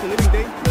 It's a living day.